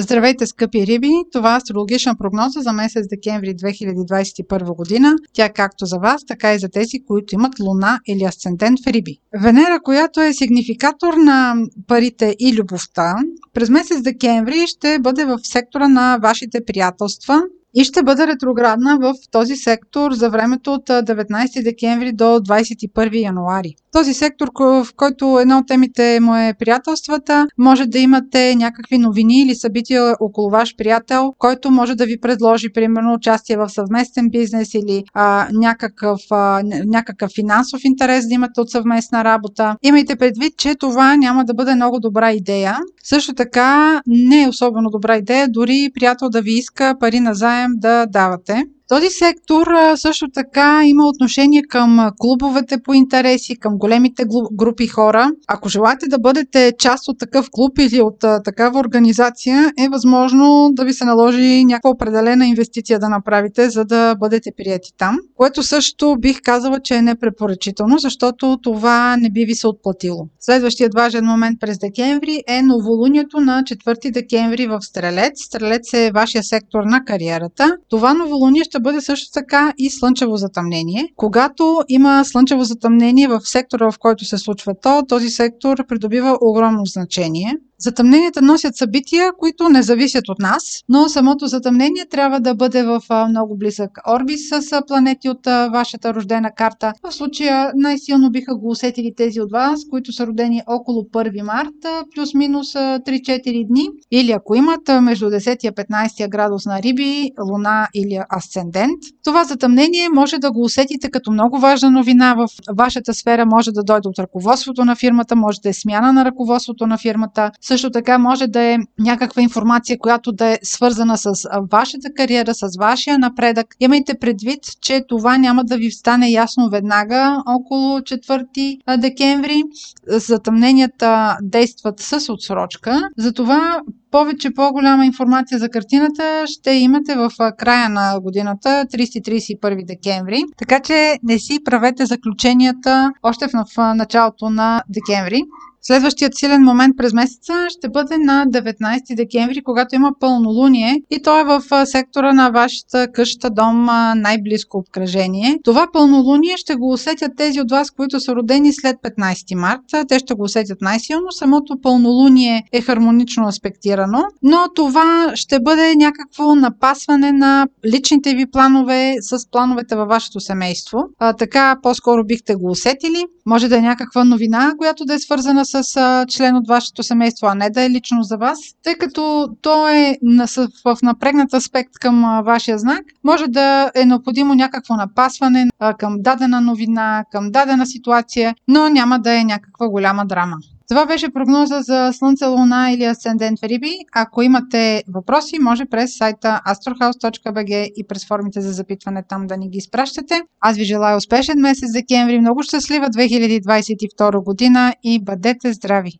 Здравейте, скъпи риби! Това е астрологична прогноза за месец декември 2021 година. Тя е както за вас, така и за тези, които имат луна или асцендент в риби. Венера, която е сигнификатор на парите и любовта, през месец декември ще бъде в сектора на вашите приятелства, и ще бъде ретроградна в този сектор за времето от 19 декември до 21 януари. Този сектор, в който една от темите му е приятелствата, може да имате някакви новини или събития около ваш приятел, който може да ви предложи, примерно, участие в съвместен бизнес или а, някакъв, а, някакъв финансов интерес да имате от съвместна работа. Имайте предвид, че това няма да бъде много добра идея. Също така не е особено добра идея дори приятел да ви иска пари на заем да давате. Този сектор също така има отношение към клубовете по интереси, към големите групи хора. Ако желаете да бъдете част от такъв клуб или от такава организация, е възможно да ви се наложи някаква определена инвестиция да направите, за да бъдете прияти там, което също бих казала, че е непрепоръчително, защото това не би ви се отплатило. Следващият важен момент през декември е новолунието на 4 декември в Стрелец. Стрелец е вашия сектор на кариерата. Това новолуние ще ще бъде също така и слънчево затъмнение. Когато има слънчево затъмнение в сектора, в който се случва то, този сектор придобива огромно значение. Затъмненията носят събития, които не зависят от нас, но самото затъмнение трябва да бъде в много близък орбис с планети от вашата рождена карта. В случая най-силно биха го усетили тези от вас, които са родени около 1 марта, плюс-минус 3-4 дни. Или ако имат между 10 и 15 градус на Риби, Луна или Асцендент. Това затъмнение може да го усетите като много важна новина в вашата сфера, може да дойде от ръководството на фирмата, може да е смяна на ръководството на фирмата, също така може да е някаква информация, която да е свързана с вашата кариера, с вашия напредък. Имайте предвид, че това няма да ви стане ясно веднага около 4 декември. Затъмненията действат с отсрочка. Затова повече по-голяма информация за картината ще имате в края на годината, 30-31 декември. Така че не си правете заключенията още в началото на декември. Следващият силен момент през месеца ще бъде на 19 декември, когато има пълнолуние и то е в сектора на вашата къща, дом, най-близко обкръжение. Това пълнолуние ще го усетят тези от вас, които са родени след 15 марта. Те ще го усетят най-силно. Самото пълнолуние е хармонично аспектирано, но това ще бъде някакво напасване на личните ви планове с плановете във вашето семейство. А, така по-скоро бихте го усетили. Може да е някаква новина, която да е свързана с а, член от вашето семейство, а не да е лично за вас, тъй като то е в напрегнат аспект към вашия знак, може да е необходимо някакво напасване към дадена новина, към дадена ситуация, но няма да е някаква голяма драма. Това беше прогноза за Слънце, Луна или Асцендент в Риби. Ако имате въпроси, може през сайта astrohouse.bg и през формите за запитване там да ни ги изпращате. Аз ви желая успешен месец декември, много щастлива 2022 година и бъдете здрави!